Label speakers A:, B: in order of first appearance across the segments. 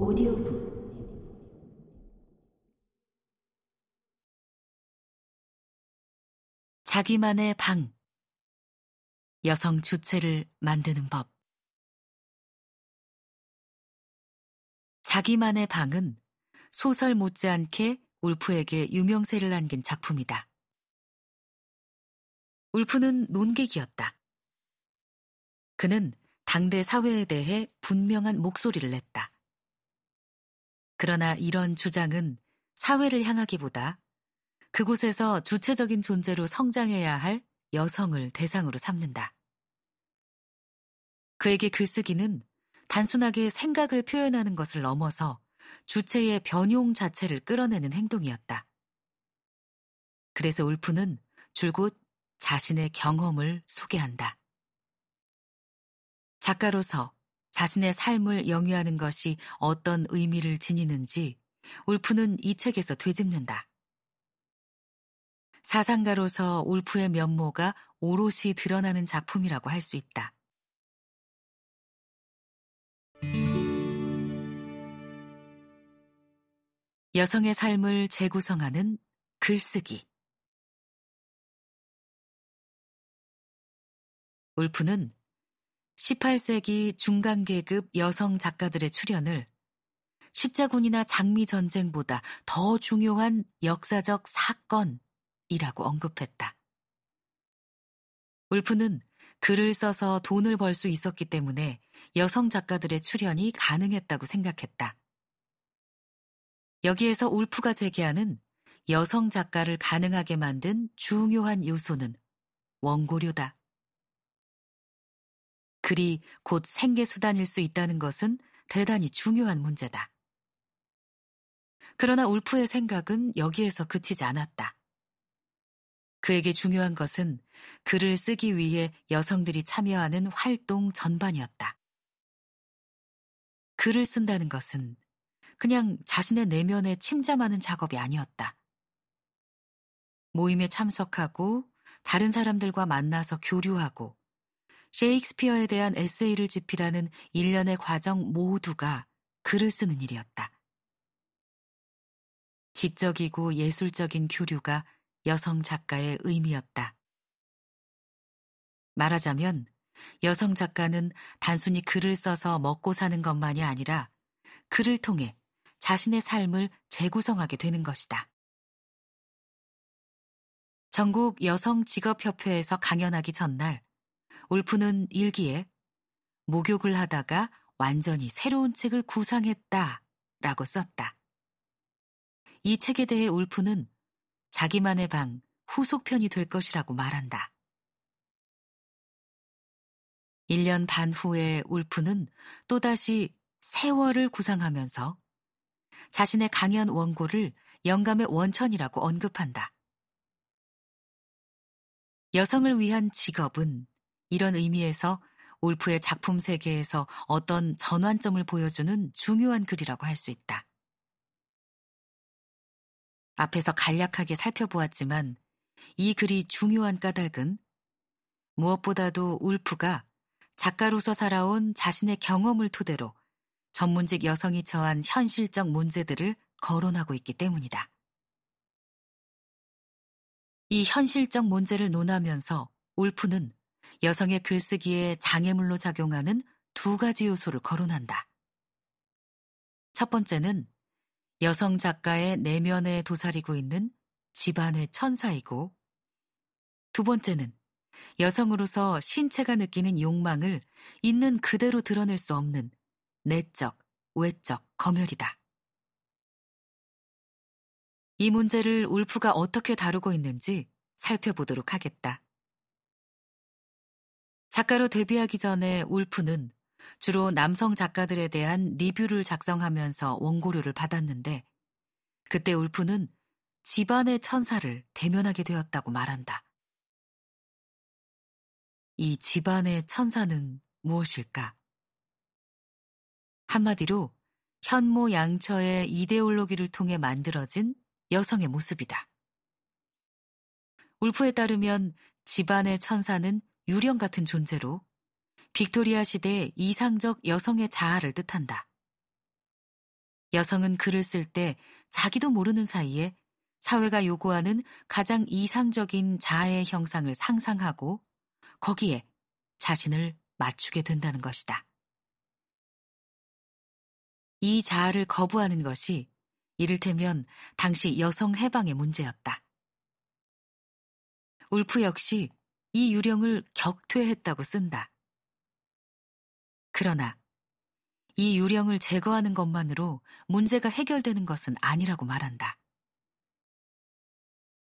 A: 오디오북
B: 자기만의 방 여성 주체를 만드는 법 자기만의 방은 소설 못지않게 울프에게 유명세를 안긴 작품이다. 울프는 논객이었다. 그는 당대 사회에 대해 분명한 목소리를 냈다. 그러나 이런 주장은 사회를 향하기보다 그곳에서 주체적인 존재로 성장해야 할 여성을 대상으로 삼는다. 그에게 글쓰기는 단순하게 생각을 표현하는 것을 넘어서 주체의 변용 자체를 끌어내는 행동이었다. 그래서 울프는 줄곧 자신의 경험을 소개한다. 작가로서 자신의 삶을 영위하는 것이 어떤 의미를 지니는지 울프는 이 책에서 되짚는다. 사상가로서 울프의 면모가 오롯이 드러나는 작품이라고 할 수 있다. 여성의 삶을 재구성하는 글쓰기. 울프는 18세기 중간계급 여성 작가들의 출연을 십자군이나 장미 전쟁보다 더 중요한 역사적 사건이라고 언급했다. 울프는 글을 써서 돈을 벌 수 있었기 때문에 여성 작가들의 출연이 가능했다고 생각했다. 여기에서 울프가 제기하는 여성 작가를 가능하게 만든 중요한 요소는 원고료다. 글이 곧 생계수단일 수 있다는 것은 대단히 중요한 문제다. 그러나 울프의 생각은 여기에서 그치지 않았다. 그에게 중요한 것은 글을 쓰기 위해 여성들이 참여하는 활동 전반이었다. 글을 쓴다는 것은 그냥 자신의 내면에 침잠하는 작업이 아니었다. 모임에 참석하고 다른 사람들과 만나서 교류하고 셰익스피어에 대한 에세이를 집필하는 일련의 과정 모두가 글을 쓰는 일이었다. 지적이고 예술적인 교류가 여성 작가의 의미였다. 말하자면 여성 작가는 단순히 글을 써서 먹고 사는 것만이 아니라 글을 통해 자신의 삶을 재구성하게 되는 것이다. 전국 여성 직업협회에서 강연하기 전날 울프는 일기에 목욕을 하다가 완전히 새로운 책을 구상했다 라고 썼다. 이 책에 대해 울프는 자기만의 방 후속편이 될 것이라고 말한다. 1년 반 후에 울프는 또다시 세월을 구상하면서 자신의 강연 원고를 영감의 원천이라고 언급한다. 여성을 위한 직업은 이런 의미에서 울프의 작품 세계에서 어떤 전환점을 보여주는 중요한 글이라고 할 수 있다. 앞에서 간략하게 살펴보았지만 이 글이 중요한 까닭은 무엇보다도 울프가 작가로서 살아온 자신의 경험을 토대로 전문직 여성이 처한 현실적 문제들을 거론하고 있기 때문이다. 이 현실적 문제를 논하면서 울프는 여성의 글쓰기에 장애물로 작용하는 두 가지 요소를 거론한다. 첫 번째는 여성 작가의 내면에 도사리고 있는 집안의 천사이고, 두 번째는 여성으로서 신체가 느끼는 욕망을 있는 그대로 드러낼 수 없는 내적, 외적 검열이다. 이 문제를 울프가 어떻게 다루고 있는지 살펴보도록 하겠다. 작가로 데뷔하기 전에 울프는 주로 남성 작가들에 대한 리뷰를 작성하면서 원고료를 받았는데 그때 울프는 집안의 천사를 대면하게 되었다고 말한다. 이 집안의 천사는 무엇일까? 한마디로 현모 양처의 이데올로기를 통해 만들어진 여성의 모습이다. 울프에 따르면 집안의 천사는 유령 같은 존재로 빅토리아 시대 이상적 여성의 자아를 뜻한다. 여성은 글을 쓸 때 자기도 모르는 사이에 사회가 요구하는 가장 이상적인 자아의 형상을 상상하고 거기에 자신을 맞추게 된다는 것이다. 이 자아를 거부하는 것이 이를테면 당시 여성 해방의 문제였다. 울프 역시 이 유령을 격퇴했다고 쓴다. 그러나 이 유령을 제거하는 것만으로 문제가 해결되는 것은 아니라고 말한다.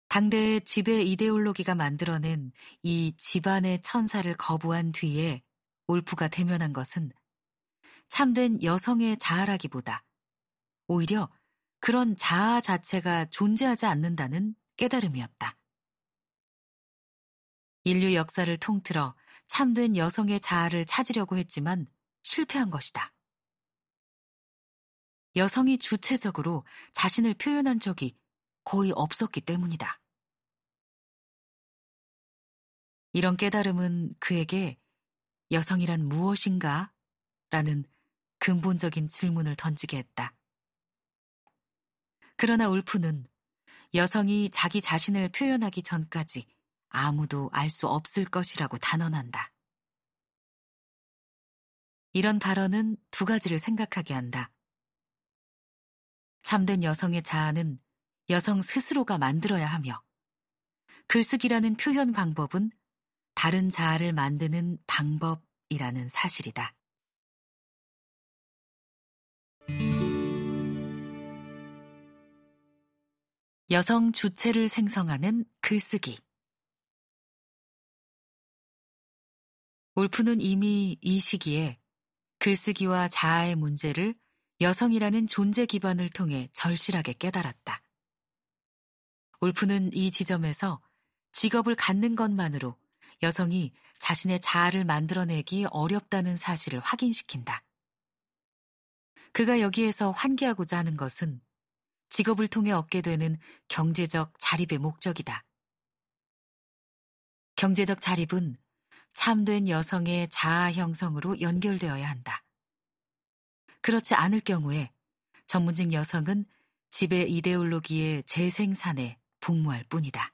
B: 당대의 지배 이데올로기가 만들어낸 이 집안의 천사를 거부한 뒤에 올프가 대면한 것은 참된 여성의 자아라기보다 오히려 그런 자아 자체가 존재하지 않는다는 깨달음이었다. 인류 역사를 통틀어 참된 여성의 자아를 찾으려고 했지만 실패한 것이다. 여성이 주체적으로 자신을 표현한 적이 거의 없었기 때문이다. 이런 깨달음은 그에게 여성이란 무엇인가? 라는 근본적인 질문을 던지게 했다. 그러나 울프는 여성이 자기 자신을 표현하기 전까지 아무도 알 수 없을 것이라고 단언한다. 이런 발언은 두 가지를 생각하게 한다. 참된 여성의 자아는 여성 스스로가 만들어야 하며 글쓰기라는 표현 방법은 다른 자아를 만드는 방법이라는 사실이다. 여성 주체를 생성하는 글쓰기. 울프는 이미 이 시기에 글쓰기와 자아의 문제를 여성이라는 존재 기반을 통해 절실하게 깨달았다. 울프는 이 지점에서 직업을 갖는 것만으로 여성이 자신의 자아를 만들어내기 어렵다는 사실을 확인시킨다. 그가 여기에서 환기하고자 하는 것은 직업을 통해 얻게 되는 경제적 자립의 목적이다. 경제적 자립은 참된 여성의 자아 형성으로 연결되어야 한다. 그렇지 않을 경우에 전문직 여성은 지배 이데올로기의 재생산에 복무할 뿐이다.